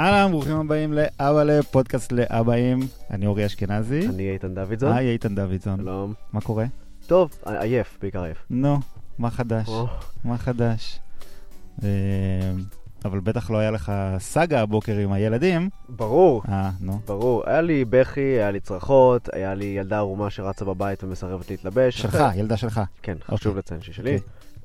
אהלן, ברוכים הבאים לאבא לפודקאסט לאבאים. אני אורי אשכנזי. אני איתן דוידזון. היי, איתן דוידזון. שלום. מה קורה? טוב, עייף, בעיקר עייף. נו, מה חדש? מה חדש? אה, אבל בטח לא היה לך סאגה הבוקר עם הילדים. ברור, אה, נו. ברור. היה לי בכי, היה לי צרחות, היה לי ילדה ערומה שרצה בבית ומסרבת להתלבש. שלך, ילדה שלך. כן, אוקיי. חשוב לציין שהיא שלי.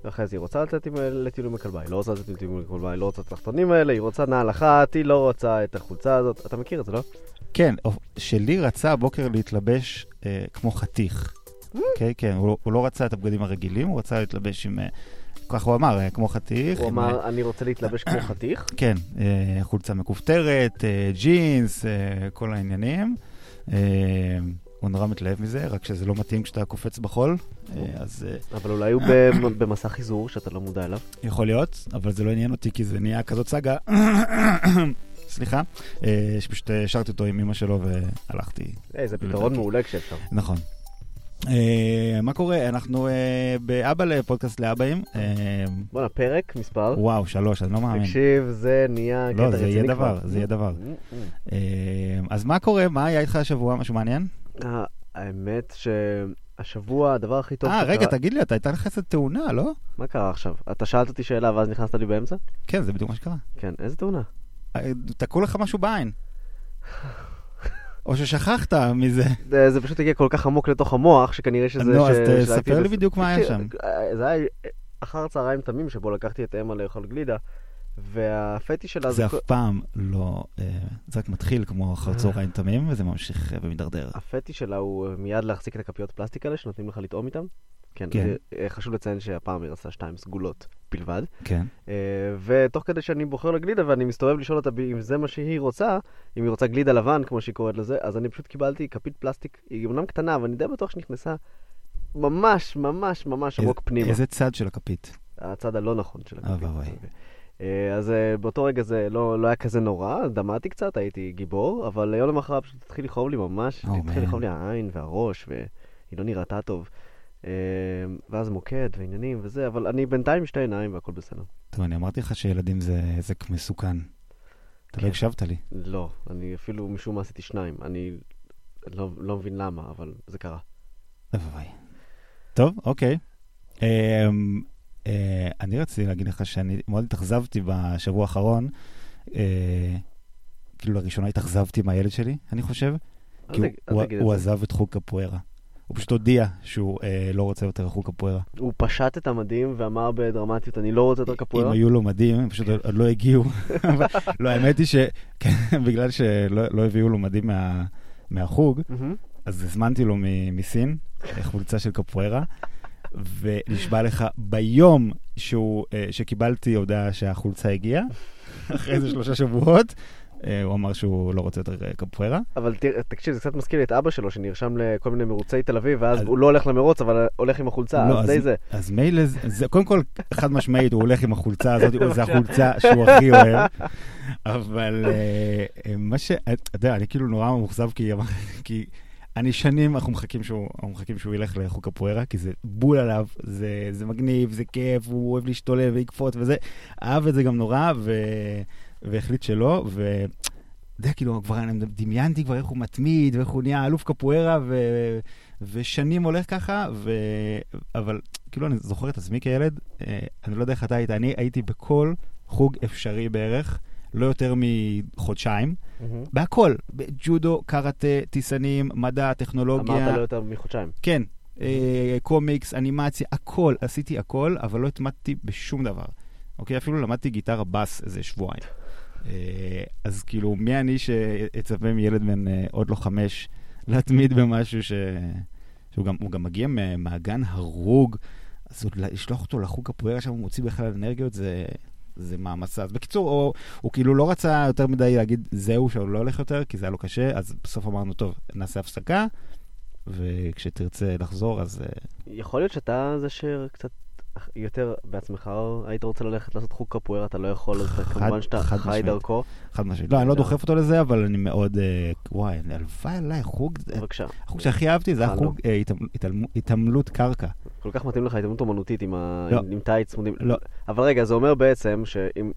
ואחרי זה היא רוצה עם- לטיול עם הכלבה, היא לא רוצה לצאת לטיול עם הכלבה, היא לא רוצה את התחתונים האלה, היא רוצה נעל אחת, היא לא רוצה את החולצה הזאת. אתה מכיר את זה, לא? כן, שלי רצה הבוקר להתלבש אה, כמו חתיך. אוקיי, כן, הוא, הוא לא רצה את הבגדים הרגילים, הוא רצה להתלבש עם... אה, ככה הוא אמר, אה, כמו חתיך. הוא אה, אמר, אני רוצה להתלבש כמו חתיך. כן, אה, חולצה מכופתרת, אה, ג'ינס, אה, כל העניינים. אה, הוא נורא מתלהב מזה, רק שזה לא מתאים כשאתה קופץ בחול, אה, אז אה, אבל אולי הוא במ- במסע חיזור שאתה לא מודע אליו. יכול להיות, אבל זה לא עניין אותי כי זה נהיה כזאת סאגה. סליחה, אה, שפשוט השארתי אותו עם אמא שלו והלכתי. היי, זה פתרון. מעולה כשאפשר. נכון. אה, מה קורה? אנחנו אה, באבא לפודקאסט לאבאים. אה, בואנה, פרק מספר. וואו, שלוש, אני לא מאמין. תקשיב, זה נהיה לא, קטע זה יהיה רציני דבר. זה יהיה דבר. Mm, mm. אה, אז מה קורה? מה היה איתך השבוע? משהו מעניין? אה, האמת שהשבוע הדבר הכי טוב אה. רגע, תגיד לי, אתה הייתה לך איזה תאונה, לא? מה קרה עכשיו? אתה שאלת אותי שאלה ואז נכנסת לי באמצע? כן, זה בדיוק מה שקרה. כן, איזה תאונה? אה, תקעו לך משהו בעין. או ששכחת מזה. זה, זה פשוט הגיע כל כך עמוק לתוך המוח, שכנראה שזה... נו, אז תספר לי בדיוק מה היה שם. אה, זה היה אחר צהריים תמים שבו לקחתי את אמה לאכול גלידה, והפטי שלה זה אף פעם לא... אה, זה רק מתחיל כמו אחר צהריים תמים, וזה ממשיך אה, ומידרדר. הפטי שלה הוא אה, מיד להחזיק את הכפיות פלסטיק האלה שנותנים לך לטעום איתם. כן, כן. אה, חשוב לציין שהפעם היא רצתה שתיים סגולות בלבד. כן. אה, ותוך כדי שאני בוחר לה גלידה ואני מסתובב לשאול אותה אם זה מה שהיא רוצה, אם היא רוצה גלידה לבן, כמו שהיא קוראת לזה, אז אני פשוט קיבלתי כפית פלסטיק, היא אמנם קטנה, אבל אני די בטוח שנכנסה ממש, ממש, ממש עמוק פנימה. איזה צד של הכפית? הצד הלא נכון של הכפית. אה, אז אה, באותו רגע זה לא, לא היה כזה נורא, דמעתי קצת, הייתי גיבור, אבל יום למחרת פשוט התחיל לכאוב לי ממש, Oh, התחיל. לכאוב לי העין והראש, והיא לא נראתה טוב. אה, ואז מוקד ועניינים וזה, אבל אני בינתיים עם שתי עיניים והכל בסדר. טוב, אני אמרתי לך שילדים זה עסק מסוכן. אתה לא כן. הקשבת לי. לא, אני אפילו משום מה עשיתי שניים. אני לא, לא מבין למה, אבל זה קרה. טוב, אוקיי. אה, אני רציתי להגיד לך שאני מאוד התאכזבתי בשבוע האחרון. אה, כאילו לראשונה התאכזבתי מהילד שלי, אני חושב. כי הוא- הוא הוא. עזב את חוג קפוארה. הוא פשוט הודיע שהוא אה, לא רוצה יותר חוג קפוארה. הוא פשט את המדים ואמר בדרמטיות, אני לא רוצה יותר אם קפוארה. היו לו מדים, הם פשוט עוד לא הגיעו. לא, האמת היא שבגלל שלא לא הביאו לו מדים מה- מהחוג. אז הזמנתי לו מסין חולצה של קפוארה, ונשבע לך ביום שהוא, אה, שקיבלתי הודעה שהחולצה הגיעה, אחרי איזה שלושה שבועות, אה, הוא אמר שהוא לא רוצה יותר אה, קפוארה. אבל תראה, תקשיב, זה קצת מזכיר לי את אבא שלו, שנרשם לכל מיני מרוצי תל אביב, ואז אז- הוא לא הולך למרוץ, אבל הולך עם החולצה, לא, אז די זה. אז מילא, זה- קודם כל, חד משמעית, הוא הולך עם החולצה הזאת, זו החולצה שהוא הכי אוהב, אבל מה ש... אתה יודע, אני כאילו נורא מאוכזב, כי אני שנים, אנחנו מחכים שהוא, אנחנו מחכים שהוא ילך לחוג קפוארה, כי זה בול עליו, זה, זה מגניב, זה כיף, הוא אוהב להשתולל ולקפוץ וזה, אהב את זה גם נורא, ו... והחליט שלא, ו... אתה יודע, כאילו, כבר אני דמיינתי כבר איך הוא מתמיד, ואיך הוא נהיה אלוף קפוארה, ו... ושנים הולך ככה, ו... אבל כאילו אני זוכר את עצמי כילד, אה, אני לא יודע איך אתה היית, אני הייתי בכל חוג אפשרי בערך, לא יותר מחודשיים. בהכל, בג'ודו, קראטה, טיסנים, מדע, טכנולוגיה, אמרת לא יותר מחודשיים. כן, אה, קומיקס, אנימציה, הכל, עשיתי הכל, אבל לא התמדתי בשום דבר. אוקיי, אפילו למדתי גיטרה בס איזה שבועיים. אה, אז כאילו, מי אני שאצפה מילד בן אה, עוד לא חמש להתמיד במשהו ש... שהוא גם, גם מגיע מהגן הרוג, אז עוד לשלוח אותו לחוג קפוארה שם, הוא מוציא בכלל אנרגיות, זה, זה מעמסה. אז בקיצור, הוא, הוא כאילו לא רצה יותר מדי להגיד זהו, שהוא לא הולך יותר, כי זה היה לו קשה, אז בסוף אמרנו, טוב, נעשה הפסקה, וכשתרצה לחזור, אז... אה, יכול להיות שאתה זה שקצת יותר בעצמך היית רוצה ללכת לעשות חוג קפוארה, אתה לא יכול, אז כמובן שאתה חי. דרכו. חד משמעית. לא, אני לא דוחף אותו לזה, אבל אני מאוד... אה, וואי, הלוואי עליי, חוג... בבקשה. החוג שהכי אהבתי זה היה אה, חוג אה, התעמלות קרקע. כל כך מתאים לך התאמנות אומנותית עם ה- לא. עם- עם טייץ צמודים. לא. אבל רגע, זה אומר בעצם שאם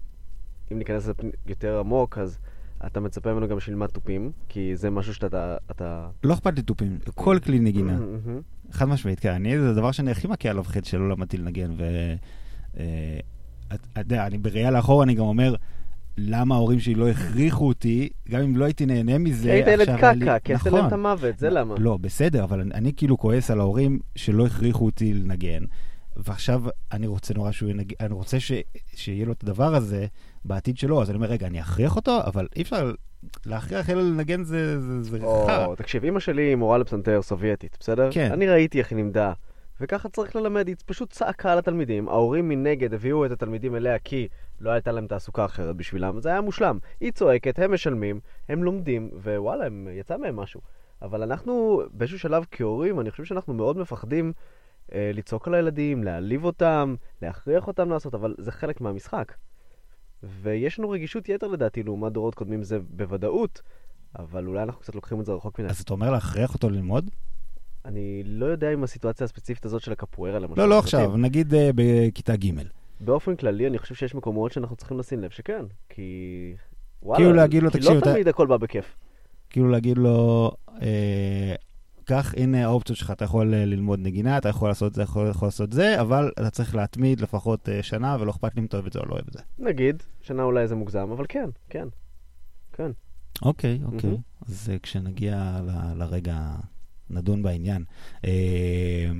אם ניכנס לזה יותר עמוק, אז אתה מצפה ממנו גם שילמד תופים, כי זה משהו שאתה... אתה... לא אכפת לי תופים, כל כלי נגינה. מהמם. חד משמעית, כן. אני, זה הדבר שאני הכי מכה עליו חטא שלא למדתי לנגן, ו... אה, אתה יודע, אני בראייה לאחור, אני גם אומר, למה ההורים שלי לא הכריחו אותי, גם אם לא הייתי נהנה מזה, היית ילד היה לי- כי עשית להם. את המוות, זה למה. לא, בסדר, אבל אני, אני כאילו כועס על ההורים שלא הכריחו אותי לנגן, ועכשיו אני רוצה נורא שהוא ינגן, אני רוצה ש, שיהיה לו את הדבר הזה בעתיד שלו, אז אני אומר, רגע, אני אכריח אותו, אבל אי אפשר להכריח אלא לנגן זה, זה, זה חרא. או, תקשיב, אמא שלי היא מורה לפסנתר סובייטית, בסדר? כן. אני ראיתי איך היא לימדה, וככה צריך ללמד, היא פשוט צעקה על התלמידים, ההורים מנגד הביאו את התלמידים אליה כי לא הייתה להם תעסוקה אחרת בשבילם, זה היה מושלם. היא צועקת, הם משלמים, הם לומדים, ווואלה, הם, יצא מהם משהו. אבל אנחנו, באיזשהו שלב כהורים, אני חושב שאנחנו מאוד מפחדים אה, לצעוק על הילדים, להעליב אותם, להכריח אותם לעשות, אבל זה חלק מהמשחק. ויש לנו רגישות יתר לדעתי לעומת דורות קודמים, זה בוודאות, אבל אולי אנחנו קצת לוקחים את זה רחוק מדי. אז אתה אומר להכריח אותו ללמוד? אני לא יודע אם הסיטואציה הספציפית הזאת של הקפוארה למשל. לא, לא. עכשיו, נגיד אה, בכיתה ג'. באופן כללי, אני חושב שיש מקומות שאנחנו צריכים לשים לב שכן, כי... כאילו להגיד לו, כי "תקשיב, לא אתה- תמיד הכל בא בכיף. כאילו להגיד לו, אה, קח, הנה האופציות שלך, אתה יכול אה, ללמוד נגינה, אתה יכול לעשות זה, יכול, יכול לעשות זה, אבל אתה צריך להתמיד לפחות אה, שנה, ולא אכפת לי אם אתה אוהב את זה או לא אוהב את זה. נגיד, שנה אולי זה מוגזם, אבל כן, כן. כן. אוקיי, אוקיי. אז אה, כשנגיע לרגע, נדון בעניין. אה,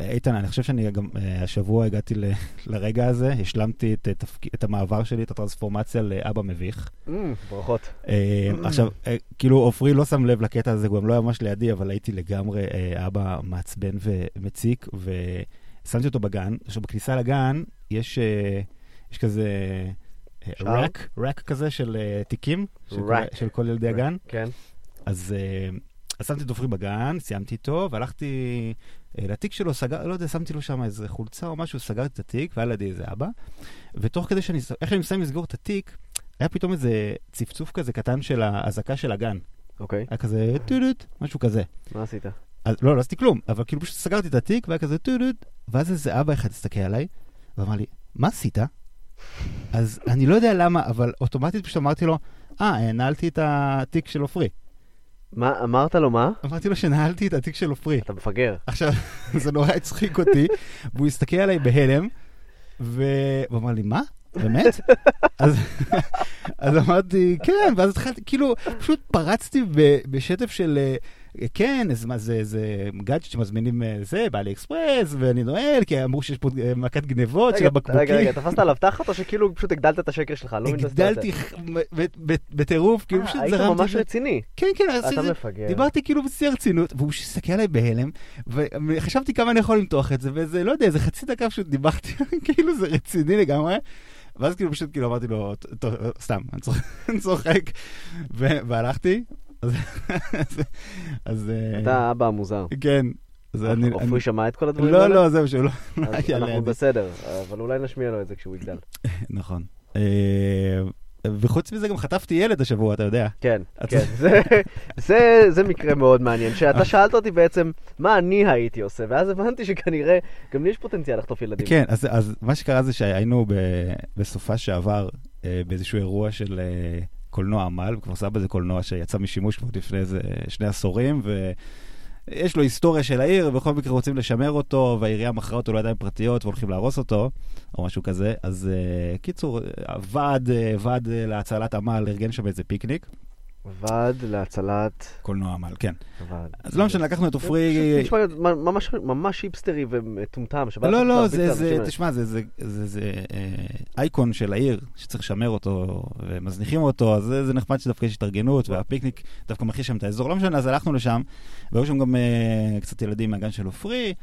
איתן, אני חושב שאני גם אה, השבוע הגעתי ל- לרגע הזה, השלמתי את, אה, תפק... את המעבר שלי, את הטרנספורמציה לאבא מביך. Mm, ברכות. אה, עכשיו, אה, כאילו עופרי לא שם לב לקטע הזה, הוא גם לא היה ממש לידי, אבל הייתי לגמרי אה, אבא מעצבן ומציק, ושמתי אותו בגן. עכשיו, בכניסה לגן יש, אה, יש כזה? רק, רק כזה של אה, תיקים, של. של כל ילדי הגן. כן. אז אה, אז שמתי את עופרי בגן, סיימתי איתו, והלכתי אה, לתיק שלו, סגר, לא יודע, שמתי לו שם איזה חולצה או משהו, סגרתי את התיק, והיה לידי איזה אבא. ותוך כדי שאני, איך אני מסיים לסגור את התיק, היה פתאום איזה צפצוף כזה קטן של האזעקה של הגן. אוקיי. היה כזה טודוט, משהו כזה. מה עשית? אז לא, לא עשיתי כלום, אבל כאילו פשוט סגרתי את התיק, והיה כזה טודוט, ואז איזה אבא אחד הסתכל עליי, ואמר לי, מה עשית? אז אני לא יודע למה, אבל אוטומטית פשוט אמרתי לו, אה, נעלתי את התיק של עופרי. מה, אמרת לו מה? אמרתי לו שנעלתי את התיק של עופרי. אתה מפגר. עכשיו, זה נורא הצחיק אותי, והוא הסתכל עליי בהלם, והוא אמר לי, מה? באמת? אז, אז אמרתי, כן, ואז התחלתי, כאילו, פשוט פרצתי ב- בשטף של, אה, כן, אז מה זה, זה גאדג'ט שמזמינים אה, זה, באלי אקספרס, ואני נועל, כי אמרו שיש פה אה, מכת גנבות של הבקבוקים. רגע, רגע, תפסת עליו תחת או שכאילו פשוט הגדלת את השקר שלך? לא. הגדלתי בטירוף, כאילו אה, פשוט היית זרמתי. ממש ב- רציני. כן, כן, אתה. מפגר. דיברתי כאילו בשיא הרצינות, והוא הסתכל עליי בהלם, וחשבתי כמה אני יכול למתוח את זה, ואיזה, לא יודע, איזה חצי דקה פשוט דיברתי, כאילו זה רציני לגמרי. ואז כאילו פשוט כאילו אמרתי לו, "ט- טוב, סתם, אני צוחק- והלכתי. אז- אה, אתה האבא המוזר. כן. אז אני... אני- עופרי שמע את כל הדברים לא, האלה? לא, זהו, שהוא לא לא אנחנו. בסדר, אבל אולי נשמיע לו את זה כשהוא יגדל. נכון. אה, וחוץ מזה גם חטפתי ילד השבוע, אתה יודע. כן, כן. זה- זה- זה מקרה מאוד מעניין. שאתה שאלת אותי בעצם מה אני הייתי עושה, ואז הבנתי שכנראה גם לי יש פוטנציאל לחטוף ילדים. כן, אז, אז מה שקרה זה שהיינו ב, בסופה שעבר אה, באיזשהו אירוע של אה, קולנוע עמל, בכפר סבא זה קולנוע שיצא משימוש כבר לפני איזה שני עשורים, ויש לו היסטוריה של העיר, ובכל מקרה רוצים לשמר אותו, והעירייה מכרה אותו לידיים פרטיות והולכים להרוס אותו, או משהו כזה. אז אה, קיצור, אה, ועד אה, להצלת עמל ארגן שם איזה פיקניק, ועד להצלת... קולנוע עמל, כן. ועד. אז לא משנה, לקחנו את עופרי... נשמע ממש- ממש היפסטרי ומטומטם. לא, לא, זה, זה. תשמע, זה, זה, זה, זה אה, אייקון של העיר, שצריך לשמר אותו, ומזניחים אותו, אז זה, זה נחמד שדווקא יש התארגנות, והפיקניק דווקא מכיר שם את האזור. לא משנה, אז הלכנו לשם, והיו שם גם אה, קצת ילדים מהגן של עופרי,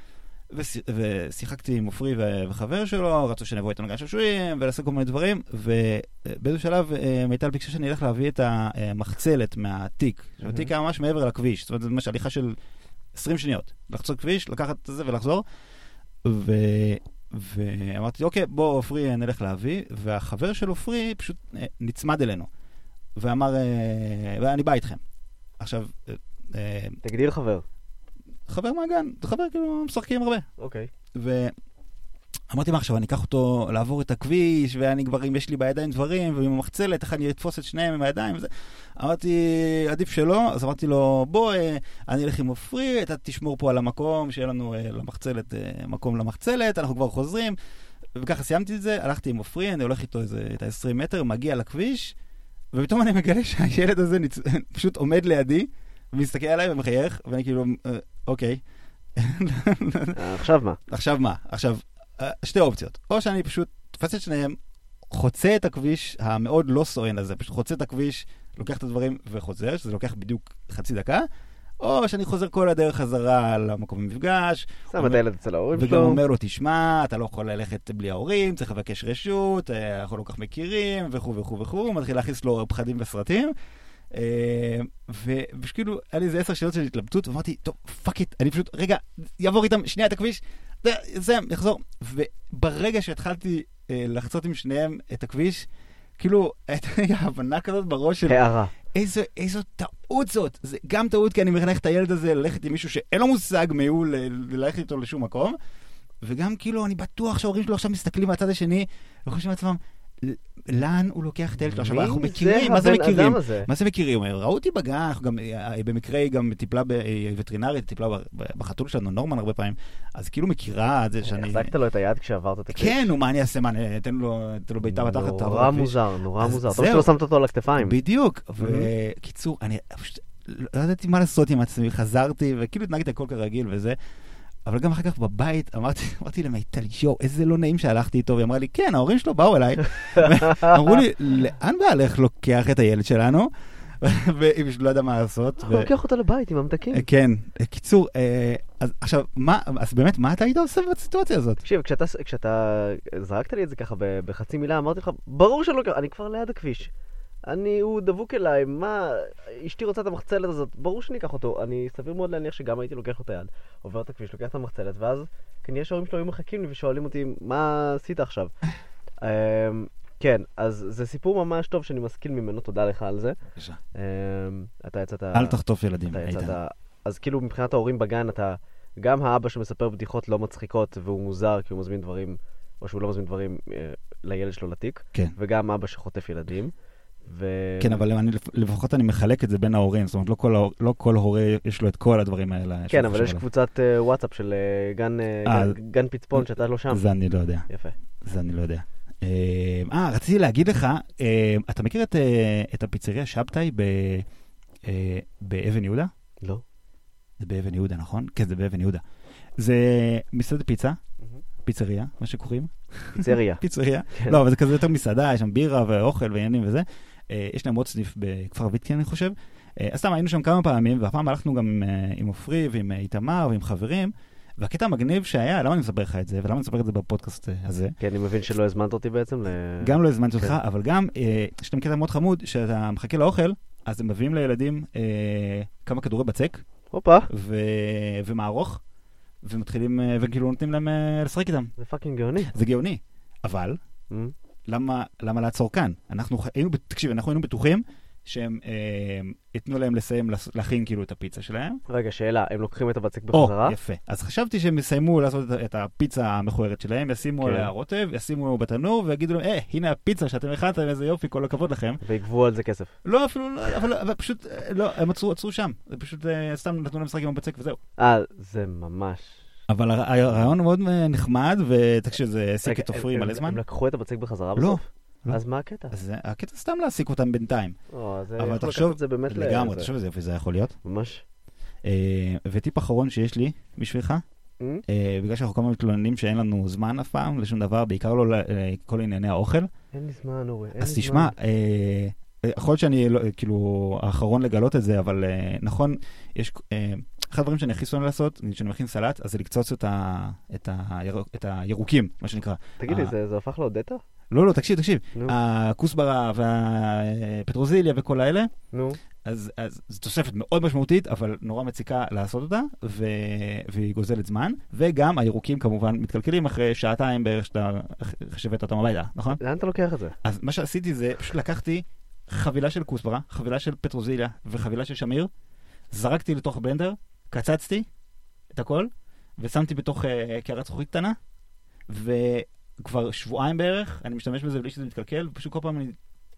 וש- ושיחקתי עם עופרי וחבר שלו, רצו שנבוא איתנו לגן שעשועים, ולעשות כל מיני דברים, ובאיזשהו שלב אה, מיטל ביקשה שאני אלך להביא את המחצלת מהתיק. עכשיו, התיק היה ממש מעבר לכביש, זאת אומרת, זה ממש הליכה של 20 שניות. לחצות כביש, לקחת את זה ולחזור. ו... ואמרתי, אוקיי, בוא, עופרי, נלך להביא, והחבר של עופרי פשוט אה, נצמד אלינו, ואמר, אה, ואני בא איתכם. עכשיו, אה, אה, תגדיר חבר. חבר מהגן, זה חבר כאילו משחקים הרבה. אוקיי. ו... אמרתי, מה עכשיו, אני אקח אותו לעבור את הכביש, ואני כבר, אם יש לי בידיים דברים, ועם המחצלת, איך אני אתפוס את שניהם עם הידיים וזה. אמרתי, עדיף שלא, אז אמרתי לו, בוא, אה, אני אלך עם עופרי, אתה תשמור פה על המקום, שיהיה לנו אה, למחצלת, אה, מקום למחצלת, אנחנו כבר חוזרים. וככה סיימתי את זה, הלכתי עם עופרי, אני הולך איתו איזה, את ה-20 מטר, מגיע לכביש, ופתאום אני מגלה שהילד הזה ניצ... פשוט עומד לידי, ומסתכל עליי ומחייך, ואני כאילו, אוקיי. עכשיו מה? עכשיו מה? עכשיו, אה, שתי אופציות. או שאני פשוט תופס את שניהם, חוצה את הכביש המאוד לא סואן הזה, פשוט חוצה את הכביש, לוקח את הדברים וחוזר, שזה לוקח בדיוק חצי דקה, או שאני חוזר כל הדרך חזרה למקום המפגש. שם את הילד אצל ההורים וגם שלו. אומר לו, תשמע, אתה לא יכול ללכת בלי ההורים, צריך לבקש רשות, אה, אנחנו לא כל כך מכירים, וכו' וכו' וכו', מתחיל להכניס לו פחדים וסרטים. אה, וכאילו, היה לי איזה עשר שאלות של התלבטות, ואמרתי, טוב, fuck it, אני פשוט, רגע, יעבור איתם שנייה את הכביש, זה, זה, יחזור. וברגע שהתחלתי אה, לחצות עם שניהם את הכביש, כאילו, הייתה לי הבנה כזאת בראש של הארה. איזו, איזו טעות זאת. זה גם טעות כי אני מחנך את הילד הזה ללכת עם מישהו שאין לו מושג מי הוא, ללכת איתו לשום מקום, וגם כאילו, אני בטוח שההורים שלו עכשיו מסתכלים מהצד השני, וחושבים לעצמם, "ל- לאן הוא לוקח את הילד? עכשיו, אנחנו מכירים, מה זה מכירים? מה זה מכירים? ראו אותי בגן, גם, אה, במקרה היא גם טיפלה בווטרינרית, טיפלה ב- בחתול שלנו, נורמן הרבה פעמים, אז כאילו מכירה את זה שאני... החזקת לו את היד כשעברת את הכביש? כן, נו, מה אני אעשה? מה, אני אתן לו בעיטה בתחת? תעבור נורא? מוזר, נורא מוזר. טוב. שלא שמת אותו על הכתפיים. בדיוק. וקיצור, אני לא ידעתי מה לעשות עם עצמי, חזרתי, וכאילו התנהגתי הכל כרגיל וזה. אבל גם אחר כך בבית אמרתי, אמרתי למיטל, יואו, איזה לא נעים שהלכתי איתו, והיא אמרה לי, כן, ההורים שלו באו אליי. אמרו לי, לאן בעלך לוקח את הילד שלנו? והיא פשוט לא ידעה מה לעשות. אנחנו לוקח אותו לבית עם המתקים. אה, כן, אה, קיצור, אה, אז עכשיו, מה, אז באמת, מה אתה היית עושה בסיטואציה הזאת? תקשיב, כשאתה, זרקת לי את זה ככה בחצי מילה, אמרתי לך, ברור שלא אני כבר ליד הכביש. אני, הוא דבוק אליי, מה, אשתי רוצה את המחצלת הזאת, ברור שאני אקח אותו. אני, סביר מאוד להניח שגם הייתי לוקח לו את היד, עובר את הכביש, לוקח את המחצלת, ואז כנראה שההורים שלו היו מחכים לי ושואלים אותי, מה עשית עכשיו? אמ, כן, אז זה סיפור ממש טוב שאני משכיל ממנו, תודה לך על זה. בבקשה. אמ, אתה יצאת... אל תחטוף ילדים, איתן. אז כאילו מבחינת ההורים בגן אתה... גם האבא שמספר בדיחות לא מצחיקות והוא מוזר כי הוא מזמין דברים, או שהוא לא מזמין דברים אה, לילד שלו לתיק, כן. וגם אבא שחוטף ילדים. ו... כן, אבל אני, לפחות אני מחלק את זה בין ההורים, זאת אומרת, לא כל, לא כל הורה יש לו את כל הדברים האלה. כן, אבל יש עליו. קבוצת אה, וואטסאפ של אה, גן, אה, אה, גן, גן פצפון שאתה לא שם. זה אני לא יודע, יפה. זה אני לא יודע. אה, אה, רציתי להגיד לך, אה, אתה מכיר את, אה, את הפיצריה שבתאי ב, אה, באבן יהודה? לא. זה באבן יהודה, נכון? כן, זה באבן יהודה. זה מסעדת פיצה, פיצריה, מה שקוראים. פיצריה. פיצריה. כן. לא, אבל זה כזה יותר מסעדה, יש שם בירה ואוכל ועניינים וזה. אה, יש להם עוד סניף בכפר ויטקין, אני חושב. אה, אז סתם, היינו שם כמה פעמים, והפעם הלכנו גם עם, אה, עם עופרי ועם איתמר ועם חברים. והקטע המגניב שהיה, למה אני מספר לך את זה, ולמה אני מספר את זה בפודקאסט הזה? כי אני מבין שלא הזמנת אותי בעצם ל... גם לא הזמנתי אותך, כן. אבל גם, יש להם קטע מאוד חמוד, שאתה מחכה לאוכל, אז הם מביאים לילדים כמה כדורי בצק הופה. ומערוך, ומתחילים, וכאילו נותנים להם לשחק איתם. זה fucking גאוני. זה גאוני. אבל, אמ, למה, למה לעצור כאן? אנחנו היינו, תקשיב, אנחנו היינו בטוחים שהם אה, ייתנו להם לסיים לס- להכין כאילו את הפיצה שלהם. רגע, שאלה, הם לוקחים את הבצק או, בחזרה? יפה. אז חשבתי שהם יסיימו לעשות את, את הפיצה המכוערת שלהם, ישימו כן. עליה רוטב, ישימו בתנור, ויגידו להם, אה, הנה הפיצה שאתם הכנתם, איזה יופי, כל הכבוד לכם. ויגבו על זה כסף. לא, אפילו לא, אבל, אבל פשוט, אה, לא, הם עצרו, עצרו שם. זה פשוט אה, סתם נתנו להם לשחק עם הבצק וזהו. אה, זה ממש... אבל הר- הרעיון מאוד אה, נחמד, ותקשיב, זה העסיק את עופרי מלא זמן. הם לקחו את הבצק בחזרה לא, בסוף? לא. אז מה הקטע? אז אה, הקטע סתם להעסיק אותם בינתיים. או, זה אבל תחשוב, את זה באמת לגמרי, זה. תחשוב איזה יופי זה יכול להיות. ממש. אה, וטיפ אחרון שיש לי בשבילך, אמ? אה, בגלל שאנחנו כל הזמן מתלוננים שאין לנו זמן אף פעם לשום דבר, בעיקר לא לכל ענייני האוכל, אין לי זמן, אורי, אז. תשמע, אה, אה, יכול להיות שאני לא- כאילו האחרון לגלות את זה, אבל אה, נכון, יש, אה, אחד הדברים שאני הכי שונא לעשות, כשאני מכין סלט, אז זה לקצוץ את, ה, את, הירוק, את הירוקים, מה שנקרא. תגיד לי. זה זה הפך לאודטה? לא, לא, תקשיב, תקשיב, הכוסברה והפטרוזיליה וכל האלה, נו. אז, אז זו תוספת מאוד משמעותית, אבל נורא מציקה לעשות אותה, ו... והיא גוזלת זמן, וגם הירוקים כמובן מתקלקלים אחרי שעתיים בערך שאתה, שהבאת אותם הביתה, נכון? לאן אתה לוקח את זה? אז מה שעשיתי זה, פשוט לקחתי חבילה של כוסברה, חבילה של פטרוזיליה וחבילה של שמיר, זרקתי לתוך הבלנדר, קצצתי את הכל, ושמתי בתוך uh, קערת זכוכית קטנה, וכבר שבועיים בערך אני משתמש בזה בלי שזה מתקלקל, פשוט כל פעם אני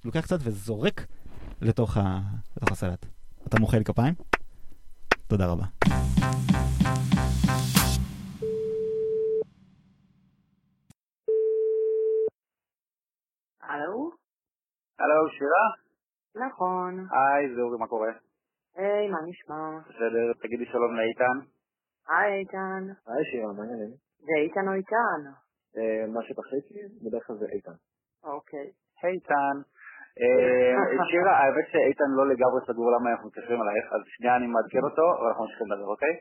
לוקח קצת וזורק לתוך, ה... לתוך הסלט. אתה מוחא לי כפיים? תודה רבה. הלו? הלו, שירה? נכון. היי, זה אורי, מה קורה? היי, מה נשמע? בסדר, תגידי שלום לאיתן. היי, איתן. היי שירה, מה העניינים? זה איתן או איתן? אה, מה שתחליטי, בדרך כלל זה איתן. אוקיי. היי איתן. אה, שירה, האמת שאיתן לא לגמרי סגור למה אנחנו מתקשרים עלייך, אז שנייה אני מעדכן אותו, ואנחנו ממשיכים לדבר, אוקיי?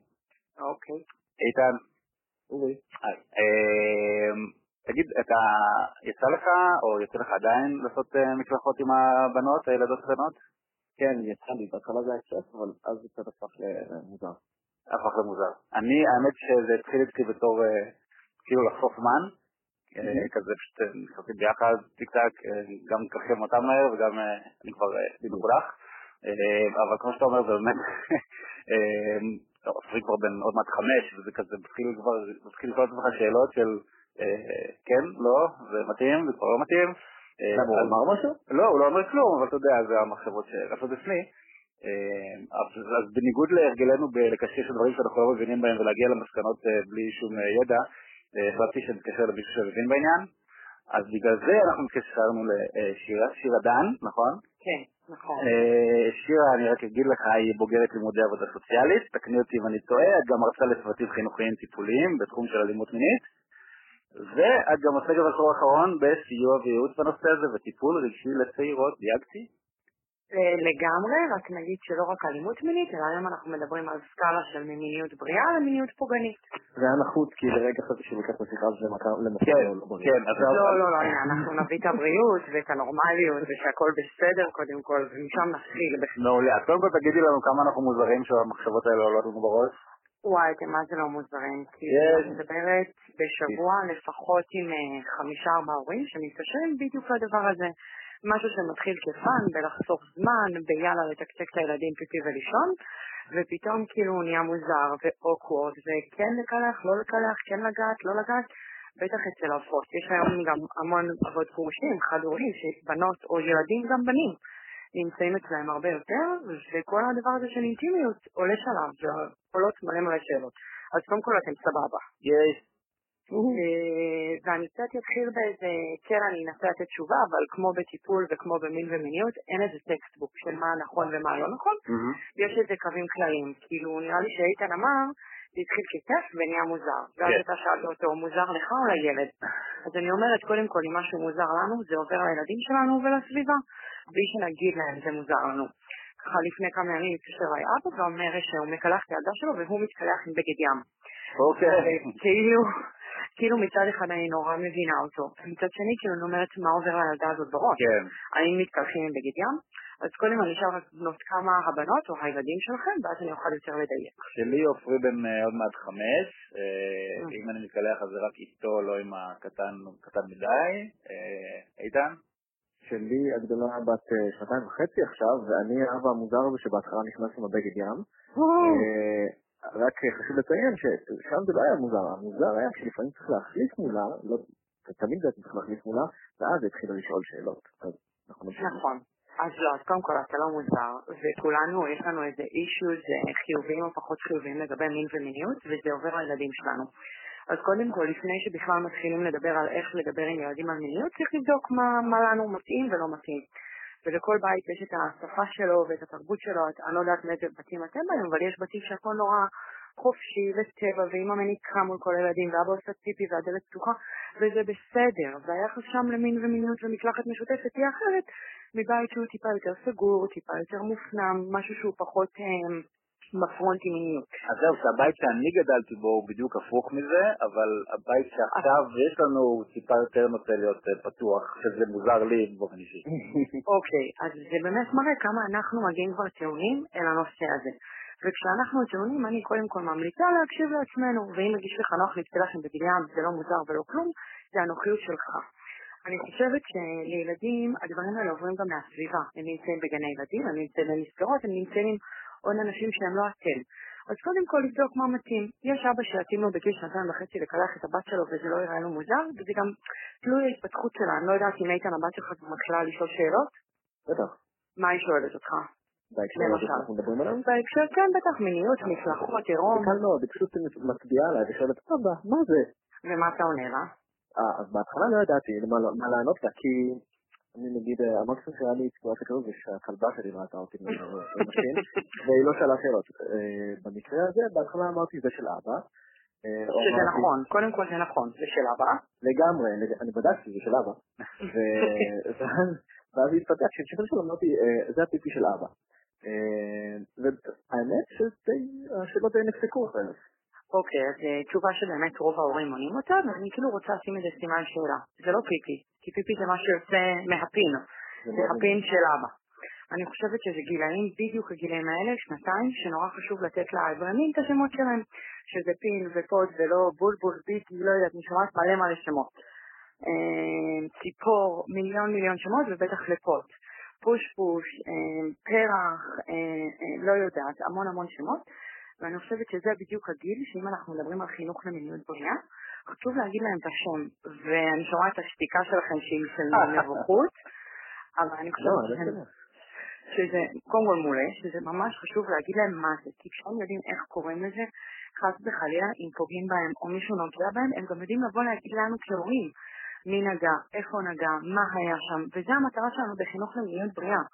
אוקיי. איתן, אורי. אה, תגיד, אתה, יצא לך, או יוצא לך עדיין לעשות מקלחות עם הבנות, הילדות הקטנות? כן, יצא לי, בהתחלה זה היה כיף, אבל אז זה קצת הפך למוזר. הפך למוזר. אני, האמת שזה התחיל אצלי בתור, אה, כאילו לחסוך זמן, אה, כזה פשוט אה, נכנסים ביחד טיק טק, אה, גם מקלחים אותם מהר וגם אה, אני כבר אה, מגולח. אה, אבל כמו שאתה אומר, זה באמת, אה, עפרי כבר בן עוד מעט חמש, וזה כזה מתחיל כבר, מתחיל לשאול את עצמך שאלות של אה, כן, לא, זה מתאים, זה כבר לא מתאים. למה, הוא אמר משהו? לא, הוא לא אומר כלום, אבל אתה יודע, זה המחשבות שרצות אצלי. אה, אז, בניגוד להרגלנו בלקשקש דברים שאנחנו לא מבינים בהם ולהגיע למסקנות אה, בלי שום אה, ידע, החלטתי שנתקשר למישהו שמבין בעניין. אז בגלל זה אנחנו התקשרנו לשירה, שירה דן, נכון? כן, נכון. שירה, אני רק אגיד לך, היא בוגרת לימודי עבודה סוציאלית, תקני אותי אם אני טועה, את גם מרצה לצוותים חינוכיים טיפוליים בתחום של אלימות מינית, ואת גם עוסקת בעשור האחרון בסיוע וייעוץ בנושא הזה וטיפול רגשי לצעירות, דייקתי? אה, לגמרי, רק נגיד שלא רק אלימות מינית, אלא היום אנחנו מדברים על סקאלה של ממיניות בריאה למיניות פוגענית. זה היה נחות, כי לרגע חשבתי לוקח את השיחה הזאת למקום כן, לא בריא. כן, אז לא, לא, לא, הנה, אנחנו נביא את הבריאות ואת הנורמליות ושהכול בסדר קודם כל, ומשם נתחיל. מעולה. אז קודם כל תגידי לנו כמה אנחנו מוזרים שהמחשבות האלה עולות לנו בראש. וואי, אתם מה זה לא מוזרים, כי יש. אני מדברת בשבוע לפחות עם אה, חמישה ארבעה הורים שמתקשרים בדיוק לדבר הזה. משהו שמתחיל כפאן, בלחסוך זמן, ביאללה לתקתק את הילדים פיפי ולישון, ופתאום כאילו הוא נהיה מוזר ואוקוורד, וכן לקלח, לא לקלח, כן לגעת, לא לגעת, בטח אצל אבות. יש היום גם המון אבות גרושים, חד-הוריים, שבנות או ילדים, גם בנים, נמצאים אצלהם הרבה יותר, וכל הדבר הזה של אינטימיות עולה שלב, ועולות מלא מלא שאלות. אז קודם כל אתם סבבה. יש. אה, ואני קצת אתחיל באיזה, כן, אני אנסה לתת תשובה, אבל כמו בטיפול וכמו במין ומיניות, אין איזה textbook של מה נכון ומה לא נכון. יש איזה קווים כלליים. כאילו, נראה לי שאיתן אמר, זה התחיל ככיף ונהיה מוזר. ואז כן. אתה שאלת אותו, מוזר לך או לילד? אז אני אומרת, קודם כל, אם משהו מוזר לנו, זה עובר לילדים שלנו ולסביבה, בלי שנגיד להם זה מוזר לנו. ככה לפני כמה ימים התקשר אליי אבא ואומר שהוא מקלח את הילדה שלו והוא מתקלח עם בגד ים. אוקיי. כאילו, כאילו מצד אחד אני נורא מבינה אותו, מצד שני כאילו אני אומרת מה עובר לילדה הזאת בראש. כן. האם מתקלחים עם בגד ים? אז קודם אני אשאל רק בנות כמה הבנות או הילדים שלכם, ואז אני אוכל יותר לדייק. שלי עופרי בן אה, עוד מעט חמש, אה, Mm. אם אני מתקלח אז זה רק איתו, לא עם הקטן, קטן מדי. אה, איתן? שלי הגדולה בת אה, שנתיים וחצי עכשיו, ואני האבא המוזר הזה שבהתחלה נכנס עם הבגד ים. אה, רק חשוב לציין ששם זה לא היה מוזר, המוזר היה שלפעמים צריך להחליף מולה, לא, תמיד בעצם צריך להחליף מולה, ואז התחילו לשאול שאלות. נכון. אז לא, אז קודם כל אתה לא מוזר, וכולנו, יש לנו איזה אישיוז חיוביים או פחות חיוביים לגבי מין ומיניות, וזה עובר לילדים שלנו. אז קודם כל, לפני שבכלל מתחילים לדבר על איך לדבר עם ילדים על מיניות, צריך לבדוק מה, מה לנו מתאים ולא מתאים. ולכל בית יש את השפה שלו ואת התרבות שלו, אני לא יודעת מאיזה בתים אתם באים, אבל יש בתים שהכל נורא חופשי וטבע, ואמא מניקה מול כל הילדים, ואבא עושה טיפי והדלת פתוחה, וזה בסדר. והיחס שם למין ומיניות ומקלחת משותפת תהיה אחרת מבית שהוא טיפה יותר סגור, טיפה יותר מופנם, משהו שהוא פחות אה, בפרונט עם מיניות. אז זהו, שהבית שאני גדלתי בו הוא בדיוק הפוך מזה, אבל הבית שעכשיו יש לנו הוא טיפה יותר נוטה להיות אה, פתוח, שזה מוזר לי באופן אישי. אוקיי, אז זה באמת מראה כמה אנחנו מגיעים כבר טעונים אל הנושא הזה. וכשאנחנו טעונים, אני קודם כל ממליצה להקשיב לעצמנו, ואם מרגיש לך נוח להצטלח עם ים, זה לא מוזר ולא כלום, זה הנוחיות שלך. אני חושבת שלילדים הדברים האלה עוברים גם מהסביבה. הם נמצאים בגני ילדים, הם נמצאים במסגרות, הם נמצאים עם עוד אנשים שהם לא אתם. אז קודם כל לבדוק מה מתאים. יש אבא שיתאים לו בגיל שנתיים וחצי לקלח את הבת שלו וזה לא יראה לו מוזר, וזה גם תלוי ההתפתחות שלה. אני לא יודעת אם איתן הבת שלך מתחילה לשאול שאלות. בטח. מה היא שואלת אותך? בהקשר כן, בטח, מיניות, מקלחות, עירום, זה קל מאוד, היא פשוט מצביעה עליי ושואלת, אבא, מה זה? ומה אתה עונה לה? אה, אז בהתחלה לא ידעתי מה, מה לענות לה, כי אני נגיד, אה, המקסימום שהיה לי סיטואציה כזאת זה שהכלבה שלי ראתה אותי משתין, והיא לא שאלה שאלות. אה, במקרה הזה, בהתחלה אמרתי זה של אבא. אה, שזה נכון, קודם כל זה נכון, זה של אבא. לגמרי, לג- אני בדקתי, זה של אבא. ואז התפתח, כשהתחיל שלו אמרתי, אה, זה הפיפי של אבא. אה, והאמת שהשאלות די נפסקו אחרי זה. אוקיי, אז אה, תשובה שבאמת רוב ההורים עונים אותה, ואני כאילו רוצה לשים איזה סימן שאלה. זה לא פיפי, כי פיפי זה מה שיוצא מהפין, זה הפין של אבא. אני חושבת שזה גילאים, בדיוק הגילאים האלה, שנתיים, שנורא חשוב לתת לאברהמים את השמות שלהם, שזה פין ופוד ולא בולבול, ביטי, לא יודעת, אני שומעת מלא מלא שמות. אה, ציפור, מיליון מיליון שמות, ובטח לפוד. פוש פוש, אה, פרח, לא יודעת, המון המון שמות. ואני חושבת שזה בדיוק הגיל, שאם אנחנו מדברים על חינוך למיניות בריאה, חשוב להגיד להם את השם, ואני שומעת את השתיקה שלכם שהיא של נבוכות, אבל אני לא, חושבת שהם, לא שזה, קודם כל מעולה, שזה ממש חשוב להגיד להם מה זה, כי כשהם יודעים איך קוראים לזה, חס וחלילה, אם פוגעים בהם או מישהו נוגע בהם, הם גם יודעים לבוא להגיד לנו כהורים, מי נגע, איפה נגע, מה היה שם, וזה המטרה שלנו בחינוך למיניות בריאה.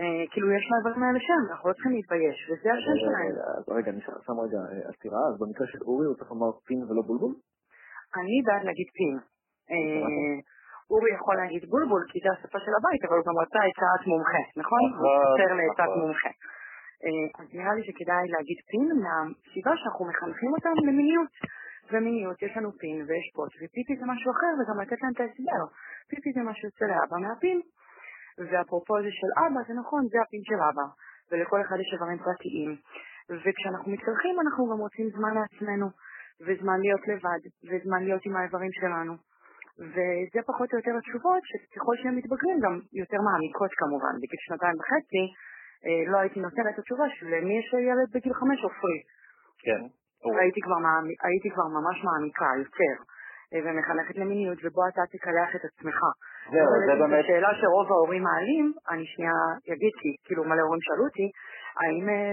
אה, כאילו יש לדברים האלה שם, אנחנו לא צריכים להתבייש, וזה השם רגע, שלהם. רגע, אז רגע, אני שם רגע אה, עצירה, אז במקרה של אורי הוא צריך לומר פין ולא בולבול? אני בעד להגיד פין. אה, אורי יכול להגיד בולבול כי זה השפה של הבית, אבל הוא גם רצה עצת מומחה, נכון? הוא נכון, חותר לעצת נכון. מומחה. אה, אז נראה לי שכדאי להגיד פין מהסיבה שאנחנו מחנכים אותם למיניות. ומיניות יש לנו פין ויש פוט, ופיפי זה משהו אחר, וגם לתת להם את ההסבר. פיפי זה מה שיוצא לאבא מהפין, ואפרופו זה של אבא, זה נכון, זה הפין של אבא. ולכל אחד יש איברים פרטיים. וכשאנחנו מתקלחים אנחנו גם רוצים זמן לעצמנו, וזמן להיות לבד, וזמן להיות עם האיברים שלנו. וזה פחות או יותר התשובות, שככל שהם מתבגרים גם יותר מעמיקות כמובן. בגיל שנתיים וחצי אה, לא הייתי נותנת את התשובה של מי יש ילד בגיל חמש עופרי. כן. הייתי כבר, מעמי- הייתי כבר ממש מעמיקה יותר, ומחנכת למיניות, ובו אתה תקלח את עצמך. זהו, זה זו באמת... שאלה שרוב ההורים מעלים, אני שנייה אגיד, כי כאילו מלא הורים שאלו אותי, האם אה,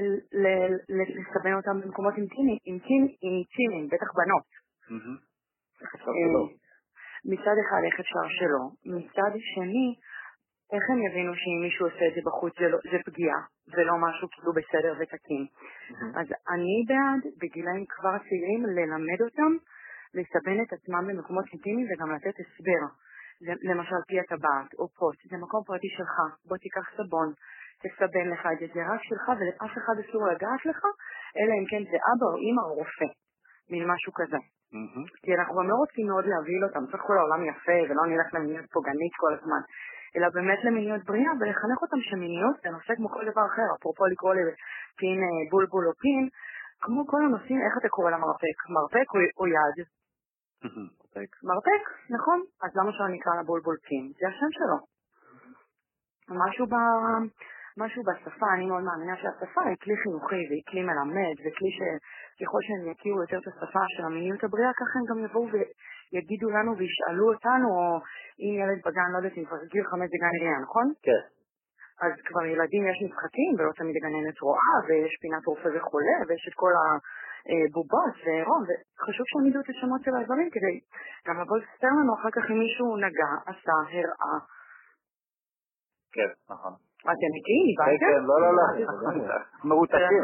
לסבן אותם במקומות אינטימיים, אינטימיים, אינטימיים, בטח בנות. אה, שלא. מצד אחד איך אפשר שלא, מצד שני, איך הם יבינו שאם מישהו עושה את זה בחוץ זה, לא, זה פגיעה, ולא משהו כאילו בסדר ותקין. אז אני בעד, בגילאים כבר צעירים, ללמד אותם לסבן את עצמם במקומות אינטימיים וגם לתת הסבר. למשל פי הטבעת או פוט, זה מקום פרטי שלך, בוא תיקח סבון, תסבן לך את זה, זה רק שלך ולאף אחד אסור לגעת לך, אלא אם כן זה אבא או אמא או רופא, מין משהו כזה. מהמם. כי אנחנו גם לא רוצים מאוד להבהיל אותם, צריך כל העולם יפה ולא נלך למיניות פוגענית כל הזמן, אלא באמת למיניות בריאה ולחנך אותם שמיניות זה נושא כמו כל דבר אחר, אפרופו לקרוא לפין אה, בולבול או פין, כמו כל הנושאים, איך אתה קורא למרפק? מרפק או, או יד? מספיק. מרפק, נכון, אז למה שלא נקרא לה בולבול פין? זה השם שלו. משהו, ב... משהו בשפה, אני מאוד מאמינה שהשפה היא כלי חינוכי והיא כלי מלמד וכלי שככל שהם יכירו יותר את השפה של המיניות הבריאה, ככה הם גם יבואו ויגידו לנו וישאלו אותנו, או אם ילד בגן, לא יודעת אם כבר גיל חמש זה גן עירייה, נכון? כן. אז כבר ילדים יש משחקים ולא תמיד הגננת רואה ויש פינת רופא וחולה ויש את כל הבובות ועירום וחשוב שהם ידעו את השמות של האיברים כדי גם לבוא לספר לנו אחר כך אם מישהו נגע, עשה, הראה. כן, נכון. אתם איתי? כן? כן, לא, לא, לא. מרותקים.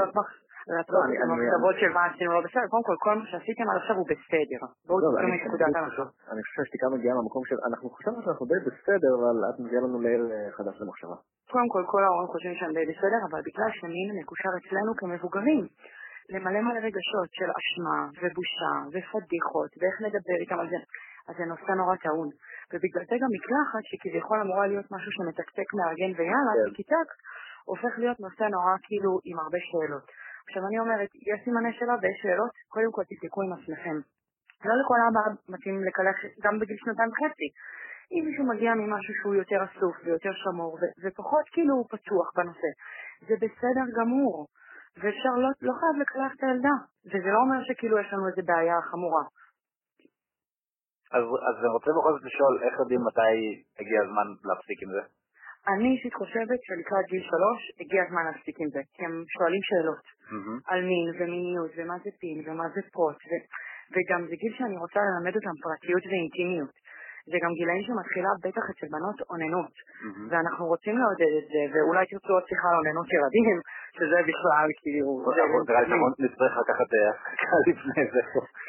לעשות מחשבות של מה עשינו לא בסדר, קודם כל כל מה שעשיתם עד עכשיו הוא בסדר. בואו לא, אני- מנקודת. חושב- אני חושב שהשתיקה מגיעה מהמקום של, אנחנו חושבים שאנחנו די בסדר, אבל את מביאה לנו ליל אה, חדש למחשבה. קודם כל, כל ההורים חושבים שהם די בסדר, אבל בגלל שמין מקושר אצלנו כמבוגרים למלא מלא רגשות של אשמה ובושה ופדיחות ואיך נדבר איתם על זה, אז זה נושא נורא טעון. ובגלל זה גם מקלחת, שכביכול אמורה להיות משהו שמתקתק מארגן ויאללה, כן. תיק-טק, הופך להיות נושא נורא כאילו עם הרבה שאלות. עכשיו אני אומרת, יש סימני שאלה ויש שאלות, קודם כל תבדקו עם עצמכם. לא לכל אבא מתאים לקלח גם בגיל שנתיים וחצי. אם מישהו מגיע ממשהו שהוא יותר אסוף ויותר שמור ו- ופחות כאילו פתוח בנושא, זה בסדר גמור. ואפשר, לא, לא חייב לקלח את הילדה. וזה לא אומר שכאילו יש לנו איזה בעיה חמורה. אז, אז אני רוצה בכל זאת לשאול, איך יודעים מתי הגיע הזמן להפסיק עם זה? אני אישית חושבת שלקראת גיל שלוש הגיע הזמן להפסיק עם זה, כי הם שואלים שאלות מהמם. על מין ומיניות ומה זה פין ומה זה פרוט, ו... וגם זה גיל שאני רוצה ללמד אותם פרטיות ואינטימיות. זה גם גילאים שמתחילה בטח אצל בנות אוננות, מהמם. ואנחנו רוצים לעודד את זה, ואולי תרצו עוד שיחה על אוננות ילדים, שזה בכלל כאילו... נראה לי נצטרך לקחת אה, הפסקה לפני זה.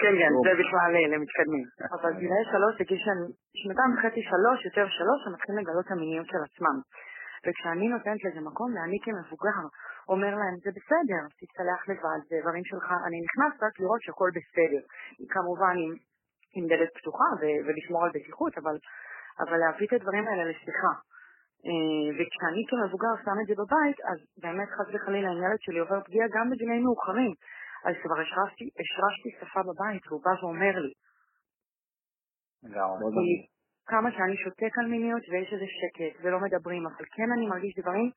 כן, כן, זה בכלל אה, למתקדמים. אבל גילאי שלוש זה גיל שנתיים וחצי, שלוש, יותר שלוש, הם מתחילים לגלות את המיניות של עצמם. וכשאני נותנת לזה מקום, ואני כמבוגר אומר להם, זה בסדר, תתקלח לבד, זה דברים שלך, אני נכנס רק לראות שהכל בסדר. כמובן עם, עם דלת פתוחה ו- ולשמור על בטיחות, אבל, אבל להביא את הדברים האלה לשיחה. אה, וכשאני כמבוגר שם את זה בבית, אז באמת חס וחלילה אם ילד שלי עובר פגיעה גם בגילאים מאוחרים. אז כבר השרשתי, השרשתי שפה בבית, והוא בא ואומר לי, לגמרי. כמה שאני שותק על מיניות ויש איזה שקט ולא מדברים, אבל כן אני מרגיש דברים,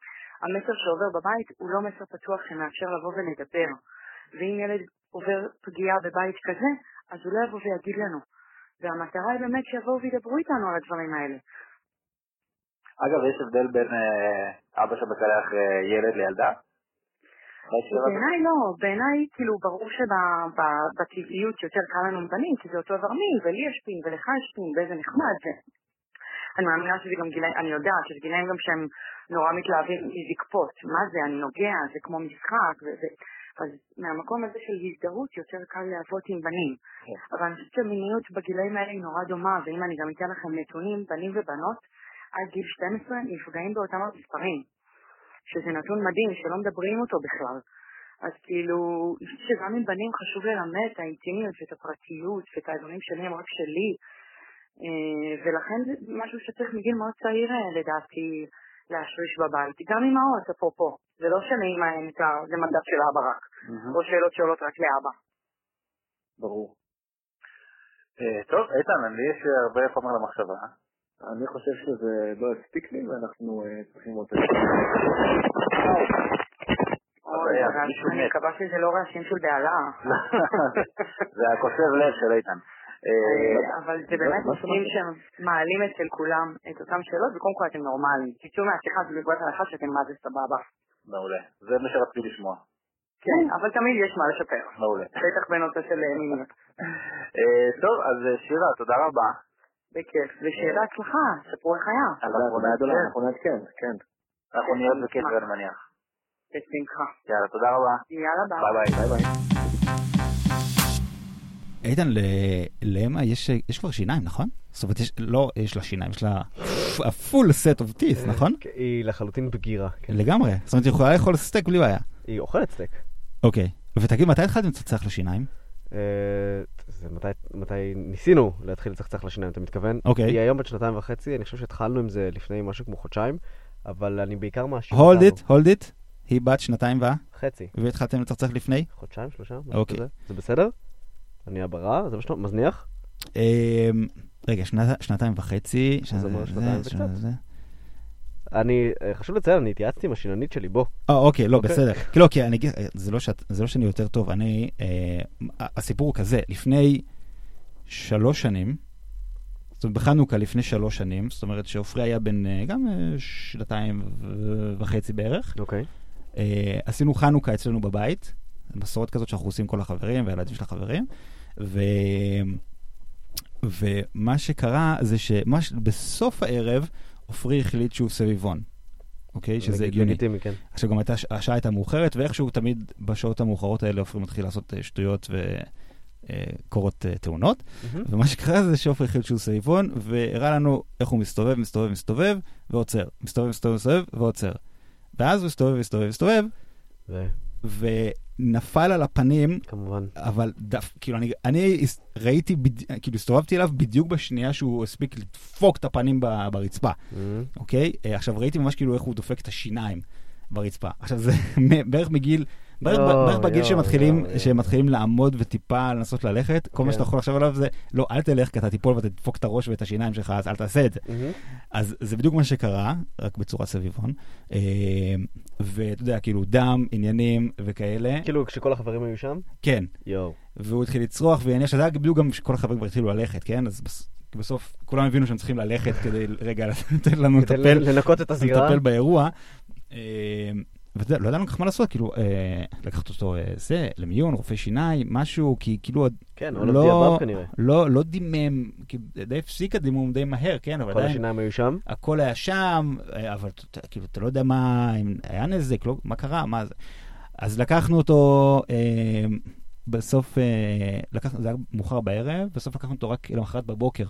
המסר שעובר בבית הוא לא מסר פתוח שמאפשר לבוא ולדבר. ואם ילד עובר פגיעה בבית כזה, אז הוא לא יבוא ויגיד לנו. והמטרה היא באמת שיבואו וידברו איתנו על הדברים האלה. אגב, יש הבדל בין אה, אבא שמקלח אה, ילד לילדה? בעיניי לא, בעיניי כאילו ברור שבטבעיות יותר קל לנו עם בנים, כי זה אותו איבר מין, ולי יש פין ולך יש פין, ואיזה נחמד זה. אני מאמינה שזה גם גילאים, אני יודעת שזה גילאים גם שהם נורא מתלהבים מזקפות. מה זה, אני נוגע, זה כמו משחק, וזה... אז מהמקום הזה של הזדהות יותר קל לעבוד עם בנים. אבל אני חושבת שמיניות בגילאים האלה היא נורא דומה, ואם אני גם אתן לכם נתונים, בנים ובנות עד גיל 12 נפגעים באותם המספרים. שזה נתון מדהים, שלא מדברים אותו בכלל. אז כאילו, אני חושבת שגם עם בנים חשוב ללמד את האינטימיות ואת הפרטיות ואת האדונים שלי הם רק שלי. אה, ולכן זה משהו שצריך מגיל מאוד צעיר אה, לדעתי להשריש בבית. גם אמהות, אפרופו. זה לא שלאמא אין את. זה מדף של אבא רק. או שאלות שעולות רק לאבא. ברור. אה, טוב, איתן, לי יש הרבה חומר למחשבה. אני חושב שזה לא הספיק לי ואנחנו אה, צריכים עוד... אוי, אני. מקווה שזה לא רעשים של בהלה. זה הכוסף לב של איתן. אה, אבל זה באמת נושאים שמעלים אצל כולם את אותן שאלות, וקודם כל אתם נורמליים. תצאו מהשיחה הזאת מנקודת הנחה שאתם מה זה סבבה. מעולה. זה מה שרציתי לשמוע. כן, אבל תמיד יש מה לשפר. מעולה. בטח בנושא של אה, מיניות. אה, טוב, אז אה, שירה, תודה רבה. בכיף. ושיהיה הצלחה, ספרו איך היה. אנחנו נעדכן. אנחנו נעדכן, כן. אנחנו נהיה בקשר, אני מניח. בשמחה. יאללה, תודה רבה. יאללה ביי. ביי ביי. איתן, לאמה יש, יש כבר שיניים, נכון? זאת אומרת, יש, לא יש לה שיניים, יש לה full set of teeth, נכון? כן, היא לחלוטין בגירה. כן. לגמרי. זאת אומרת, היא יכולה לאכול סטייק בלי בעיה. היא אוכלת סטייק. אוקיי. ותגיד, מתי התחלתם לצחצח לשיניים? אה, זה מתי, מתי ניסינו להתחיל לצחצח לשיניים, אתה מתכוון? אוקיי. היא היום בת שנתיים וחצי, אני חושב שהתחלנו עם זה לפני משהו כמו חודשיים, אבל אני בעיקר מאשים hold אותנו. it, hold it. היא בת שנתיים ו... חצי. והתחלתם לצחצח לפני? חודשיים, שלושה? משהו אוקיי. כזה. זה בסדר? אני הברה? זה מה שאתה מזניח? אמ, רגע, שנת- שנתיים וחצי. אני, אה, חשוב לציין, אני התייעצתי עם השיננית שלי, בוא. אה, אוקיי, לא, אוקיי. בסדר. לא, כי אני זה לא זה לא שאני יותר טוב, אני... אה, הסיפור הוא כזה, לפני שלוש שנים, זאת אומרת, בחנוכה לפני שלוש שנים, זאת אומרת שעופרי היה בן אה, גם אה, שנתיים וחצי בערך, אוקיי. אה, עשינו חנוכה אצלנו בבית, מסורת כזאת שאנחנו עושים כל החברים והילדים של החברים, ו... ומה שקרה זה שבסוף הערב עופרי החליט שהוא סביבון, אוקיי? שזה לג- הגיוני. לגיטימי, כן. עכשיו גם הייתה, השעה הייתה מאוחרת, ואיכשהו תמיד בשעות המאוחרות האלה עופרי מתחיל לעשות אה, שטויות וקורות תאונות. מהמם. ומה שקרה זה שעופרי החליט שהוא סביבון, והראה לנו איך הוא מסתובב, מסתובב, מסתובב, ועוצר. מסתובב, מסתובב, מסתובב, ועוצר. ואז הוא הסתובב, הסתובב, הסתובב, ו- ונפל על הפנים, כמובן. אבל דף, כאילו, אני, אני ראיתי. כאילו, הסתובבתי אליו בדיוק בשנייה שהוא הספיק לדפוק את הפנים ב- ברצפה. מהמם. אוקיי? אה, עכשיו ראיתי ממש כאילו איך הוא דופק את השיניים ברצפה. עכשיו זה בערך מגיל, בערך יואו, בערך בגיל יואו, שהם מתחילים, יואו, יואו. שהם מתחילים לעמוד וטיפה לנסות ללכת, כל מה כן. שאתה יכול לחשוב עליו זה, לא, אל תלך, כי אתה תיפול ואתה תדפוק את הראש ואת השיניים שלך, אז אל תעשה את זה. אז זה בדיוק מה שקרה, רק בצורה סביבון. אה, ואתה יודע, כאילו, דם, עניינים וכאלה. כאילו, כשכל החברים היו שם? כן. יואו. והוא התחיל לצרוח, חושב שזה היה בדיוק גם כשכל החברים כבר התחילו ללכת, כן? אז בס- בסוף כולם הבינו שהם צריכים ללכת כדי רגע לתת לנו לטפל, לנקות את הזירה. לטפל באירוע. ואתה יודע, לא ידענו כל כך מה לעשות, כאילו, אה, לקחת אותו, אה, זה, למיון, רופא שיניים, משהו, כי כאילו, עוד כן, או לא- לדיעבד כנראה. לא, לא דימם, כאילו, די הפסיק הדימום די מהר, כן, אבל כל עדיין, השיניים היו שם. הכל היה שם, אה, אבל כאילו, אתה לא יודע מה, אם היה נזק, לא, מה קרה, מה זה. אז לקחנו אותו, אה, בסוף, אה, לקחנו, זה היה מאוחר בערב, בסוף לקחנו אותו רק למחרת בבוקר.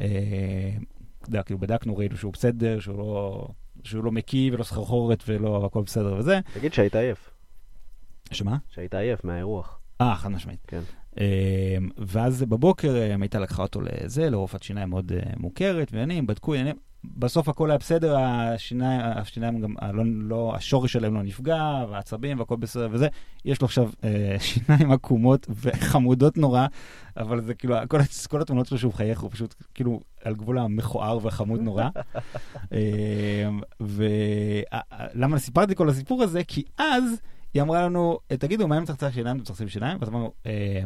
אה, יודע, כאילו, בדקנו, ראינו שהוא בסדר, שהוא לא, שהוא לא מקיא ולא סחרחורת ולא הכל בסדר וזה. תגיד שהיית עייף. שמה? שהיית עייף מהאירוח. אה, חד משמעית. כן. אה, ואז בבוקר אה, מיטל לקחה אותו לזה, לרופאת שיניים מאוד אה, מוכרת, ועניינים, בדקו עניינים. בסוף הכל היה בסדר, השיניים, השיניים גם, הלא, לא, השורש שלהם לא נפגע, והעצבים והכל בסדר וזה. יש לו עכשיו אה, שיניים עקומות וחמודות נורא, אבל זה כאילו, כל, כל התמונות שלו שהוא מחייך, הוא פשוט כאילו על גבול המכוער והחמוד נורא. ולמה סיפרתי כל הסיפור הזה? כי אז היא אמרה לנו, תגידו, מה עם מצחצח שיניים? אתם מצחצחים שיניים? ואז אמרנו, "אה,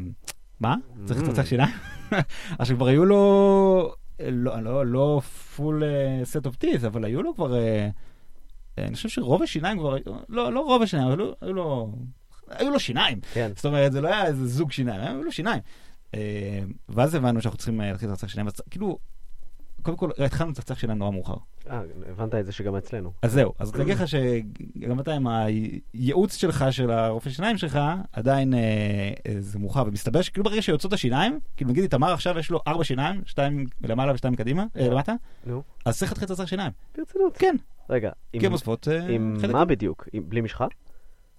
מה? צריך Mm. לצחצח שיניים? עכשיו כבר היו לו, לא, לא, לא full uh, set of teeth, אבל היו לו כבר, uh, אני חושב שרוב השיניים כבר, היו- לא, לא רוב השיניים, אבל היו- לו, היו לו שיניים. כן. זאת אומרת, זה לא היה איזה זוג שיניים, היו לו שיניים. אה, ואז הבנו שאנחנו צריכים אה, להתחיל לצחצח שיניים, אז כאילו, קודם כל, התחלנו לצחצח שיניים נורא מאוחר. אה, הבנת את זה שגם אצלנו. אז זהו, אז אני אגיד לך שגם אתה עם הייעוץ שלך, של הרופא שיניים שלך, עדיין אה, אה, זה מאוחר, ומסתבר שכאילו ברגע שיוצאות השיניים, כאילו נגיד איתמר עכשיו יש לו ארבע שיניים, שתיים למעלה ושתיים קדימה, אה, למטה, אז צריך להתחיל לצחצח שיניים. ברצינות. כן, רגע, עם- אה, עם. מה בדיוק? בלי משחה?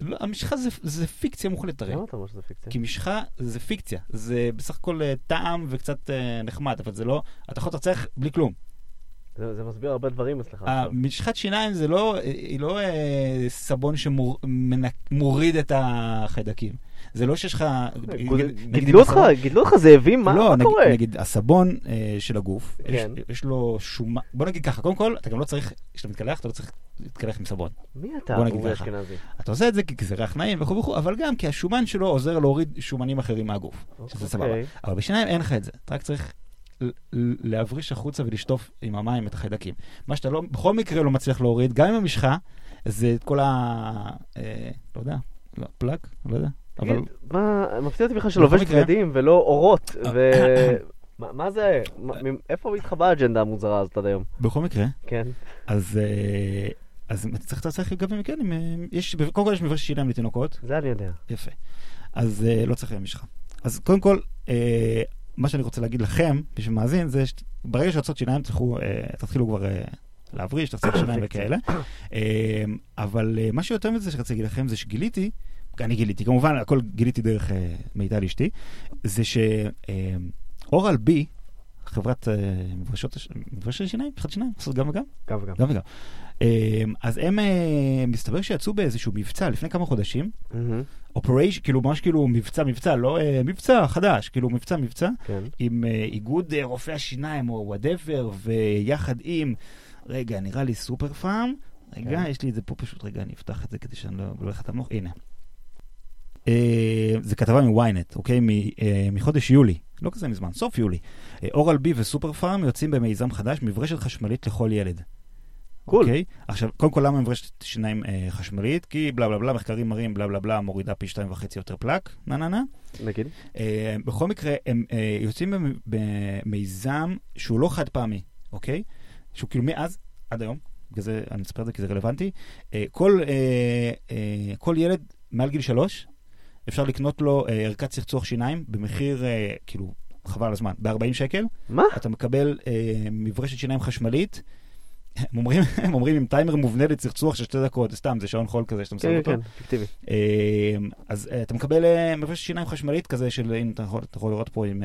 לא, המשחה זה- זה פיקציה מוחלטת הרי. למה אתה אומר שזה פיקציה? כי משחה זה פיקציה, זה בסך הכל אה, טעם וקצת אה, נחמד, אבל זה לא, אתה יכול לצחצח בלי כלום. זה זה מסביר הרבה דברים אצלך עכשיו. המשחת שיניים זה לא, היא לא אה, סבון שמוריד את החיידקים. זה לא שיש לך... גידלו אותך, גידלו אותך זאבים? מה לא, קורה? נגיד הסבון אה, של הגוף, יש, כן. יש לו שומן, בוא נגיד ככה, קודם כל, אתה גם לא צריך, כשאתה מתקלח, אתה לא צריך להתקלח עם סבון. מי אתה, אורי. אשכנזי? אתה עושה את זה כי זה ריח נעים וכו' וכו', אבל גם כי השומן שלו עוזר להוריד שומנים אחרים מהגוף, שזה סבבה. אוקיי. אבל בשיניים אין לך את זה, אתה רק צריך להבריש החוצה ולשטוף עם המים את החיידקים. מה שאתה לא, בכל מקרה לא מצליח להוריד, גם עם המשחה, זה את כל ה... אה, לא יודע, לא, פלאג, לא יודע. אבל מה, מפתיע אותי בכלל בכל שלובש בגדים ולא אורות, אה, ו... מה- זה? איפה התחבאה האג'נדה המוזרה הזאת עד היום? בכל מקרה, כן. אז אז... אה, אז צריך, אתה צריך גם כן, עם, אה, יש, קודם כל יש מברשת שיניים לתינוקות, זה אני יודע. יפה. אז לא צריך משחה. אז קודם כל, מה שאני רוצה להגיד לכם, מי שמאזין, זה שברגע שיוצאות שיניים, תלכו, תתחילו כבר להבריש, תחזיק שיניים וכאלה. אה, אבל מה שיותר מזה שרציתי להגיד לכם, זה שגיליתי, אני גיליתי, כמובן, הכל גיליתי דרך אה, מיטל אשתי, זה שאורל בי, חברת אה, מברשות מברשת שיניים, מברשת שיניים, עושות גם וגם, גם וגם. גם וגם. אה, אז הם, אה, מסתבר שיצאו באיזשהו מבצע לפני כמה חודשים, operation, כאילו ממש כאילו מבצע מבצע, לא אה, מבצע חדש, כאילו מבצע מבצע, כן. עם אה, איגוד אה, רופאי השיניים או whatever, ויחד עם, רגע, נראה לי סופר פארם, רגע, כן. יש לי את זה פה פשוט, רגע, אני אפתח את זה כדי שאני לא לא אלך את המוח, הנה. אה, זה כתבה מוויינט, אוקיי? מ, אה, מחודש יולי, לא כזה מזמן, סוף יולי. אה, אורל בי וסופר פארם יוצאים במיזם חדש, מברשת חשמלית לכל ילד. קול. אוקיי? עכשיו, קודם כל, למה מברשת שיניים אה, חשמלית? כי בלה בלה בלה, מחקרים מראים בלה בלה בלה, מורידה פי שתיים וחצי יותר פלק, נה נה נה. נגיד. אה, בכל מקרה, הם אה, יוצאים במ- במיזם שהוא לא חד פעמי, אוקיי? שהוא כאילו מאז עד היום, בגלל זה אני מספר את זה כי זה רלוונטי. אה, כל, אה, אה, כל ילד מעל גיל שלוש, אפשר לקנות לו אה, ערכת צחצוח שיניים במחיר, אה, כאילו, חבל על הזמן, ב-40 שקל. מה? אתה מקבל אה, מברשת שיניים חשמלית. הם אומרים, הם אומרים עם טיימר מובנה לצחצוח של שתי דקות, זה סתם, זה שעון חול כזה שאתה מסתכל כן, אותו. כן, פיקטיבי. אה, אז אה, אתה מקבל אה, מברשת שיניים חשמלית כזה של, הנה אתה יכול, לראות פה עם,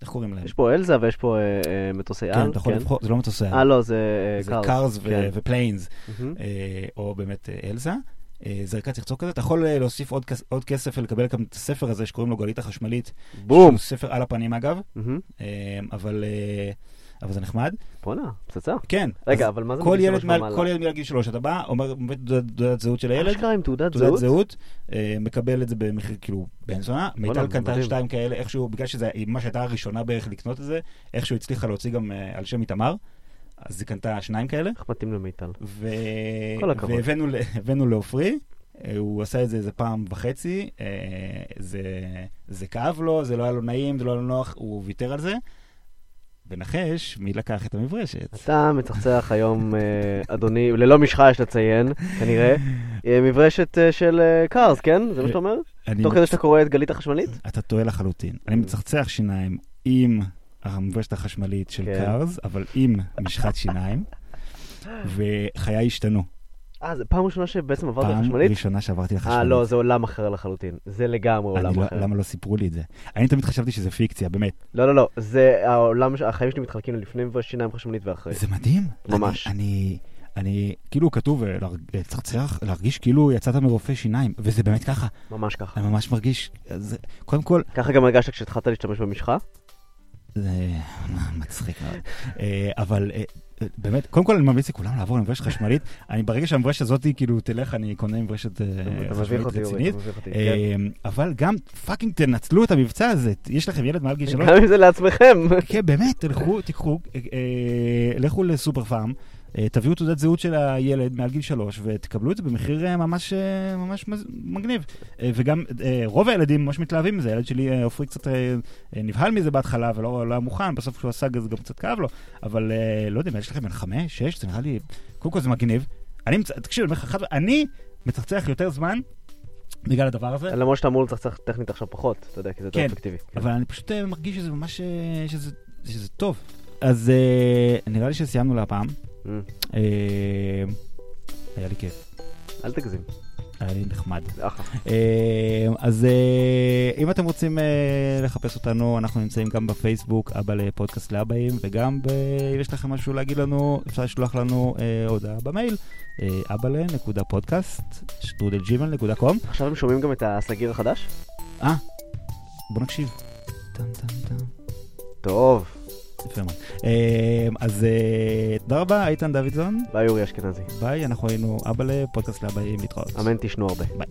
איך קוראים להם? יש פה אלזה ויש פה מטוסי על. כן, אתה יכול לבחור, זה לא מטוסי אה, לא, זה זה Cars. Cars כן. ו Planes, מהמם. או באמת אלזה. אה, ערכת צחצוח כזה, אתה יכול אה, להוסיף עוד, כס- עוד כסף ולקבל גם את הספר הזה שקוראים לו גלית החשמלית. בום. ספר על הפנים אגב. אה, אבל, אבל זה נחמד. בואנה, פצצה. כן. רגע, אבל מה זה כל ילד, שלוש מעל? כל ילד מעל גיל שלוש, אתה בא, אומר תעודת תעודת זהות של הילד, אשכרה עם תעודת תעודת זהות? זהות, אה, מקבל את זה במחיר כאילו בן זונה. מיטל קנתה. שתיים כאלה, איכשהו, בגלל שזה ממש הייתה הראשונה בערך לקנות את זה, איכשהו הצליחה להוציא גם על שם איתמר, אז היא קנתה שניים כאלה. איך מתאים למיטל? ו... כל הכבוד. והבאנו לעופרי, אה, הוא עשה את זה איזה פעם וחצי, אה, זה, זה כאב לו, זה לא היה לו נעים, זה לא היה לו נוח, הוא ויתר על זה. ונחש, מי לקח את המברשת? אתה מצחצח היום, אה, אדוני, ללא משחה יש לציין, כנראה, אה, מברשת של קארס, כן? זה מה שאתה אומר? תוך כדי שאתה קורא את גלית החשמלית? אתה טועה לחלוטין. אני מצחצח שיניים עם המברשת החשמלית של כן. קארס, אבל עם משחת שיניים, וחיי השתנו. אה, זו פעם ראשונה שבעצם עברת פעם לחשמלית? ראשונה שעברתי לחשמלית. אה, לא, זה עולם אחר לחלוטין. זה לגמרי עולם לא- אחר. למה לא סיפרו לי את זה? אני תמיד חשבתי שזה פיקציה, באמת. לא, לא, לא, זה העולם, החיים שלי מתחלקים ללפני מברשת שיניים חשמלית ואחרי. זה מדהים. ממש. אני, אני, אני כאילו כתוב, אה, לצחצח, להרגיש כאילו יצאת מרופא שיניים, וזה באמת ככה. ממש ככה. אני ממש מרגיש, זה, קודם כל, ככה גם הרגשת כשהתחלת להשתמש במשחה? זה מצחיק מאוד. אה, אבל אה, אה, באמת, קודם כל אני ממליץ לכולם לעבור למברשת חשמלית. אני ברגע שהמברשת הזאת כאילו תלך, אני קונה מברשת חשמלית רצינית. כן. אבל גם fucking תנצלו את המבצע הזה. יש לכם ילד מעל גיל שלוש, גם אם זה לעצמכם. כן, באמת, תלכו, תיקחו, לכו לסופר פארם, תביאו תעודת זהות של הילד מעל גיל שלוש, ותקבלו את זה במחיר אה, ממש, אה, ממש מגניב. אה, וגם אה, רוב הילדים ממש מתלהבים מזה, הילד שלי, אה, עופרי קצת אה, אה, נבהל מזה בהתחלה ולא לא היה מוכן, בסוף כשהוא עשה זה גם קצת כאב לו, אבל אה, לא יודע, יש לכם בן חמש, שש, זה נראה לי, קודם כל זה מגניב. אני, תקשיב, אני מצחצח יותר זמן בגלל הדבר הזה. למרות שאתה אמור לצחצח טכנית עכשיו פחות, אתה יודע, כי זה יותר כן, אפקטיבי. כן. אבל אני פשוט אה, מרגיש שזה ממש, אה, שזה, שזה טוב. אז אה, נראה לי שסיימנו להפעם. אה, היה לי כיף, אל תגזים. היה לי נחמד. אה, אז אה, אם אתם רוצים לחפש אותנו, אנחנו נמצאים גם בפייסבוק, אבא לפודקאסט לאבאים, וגם אם יש לכם משהו להגיד לנו, אפשר לשלוח לנו הודעה במייל, אבאלה.פודקאסט, שטרודלג'ימל.קום. עכשיו הם שומעים גם את הסגיר החדש? אה, בוא נקשיב. טוב. יפה מאוד. אה, אז אה, תודה רבה, איתן דוידזון. ביי אורי אשכנזי. ביי, אנחנו היינו אבא לפודקאסט לאבאים, להתראות. אמן תשנו הרבה. ביי.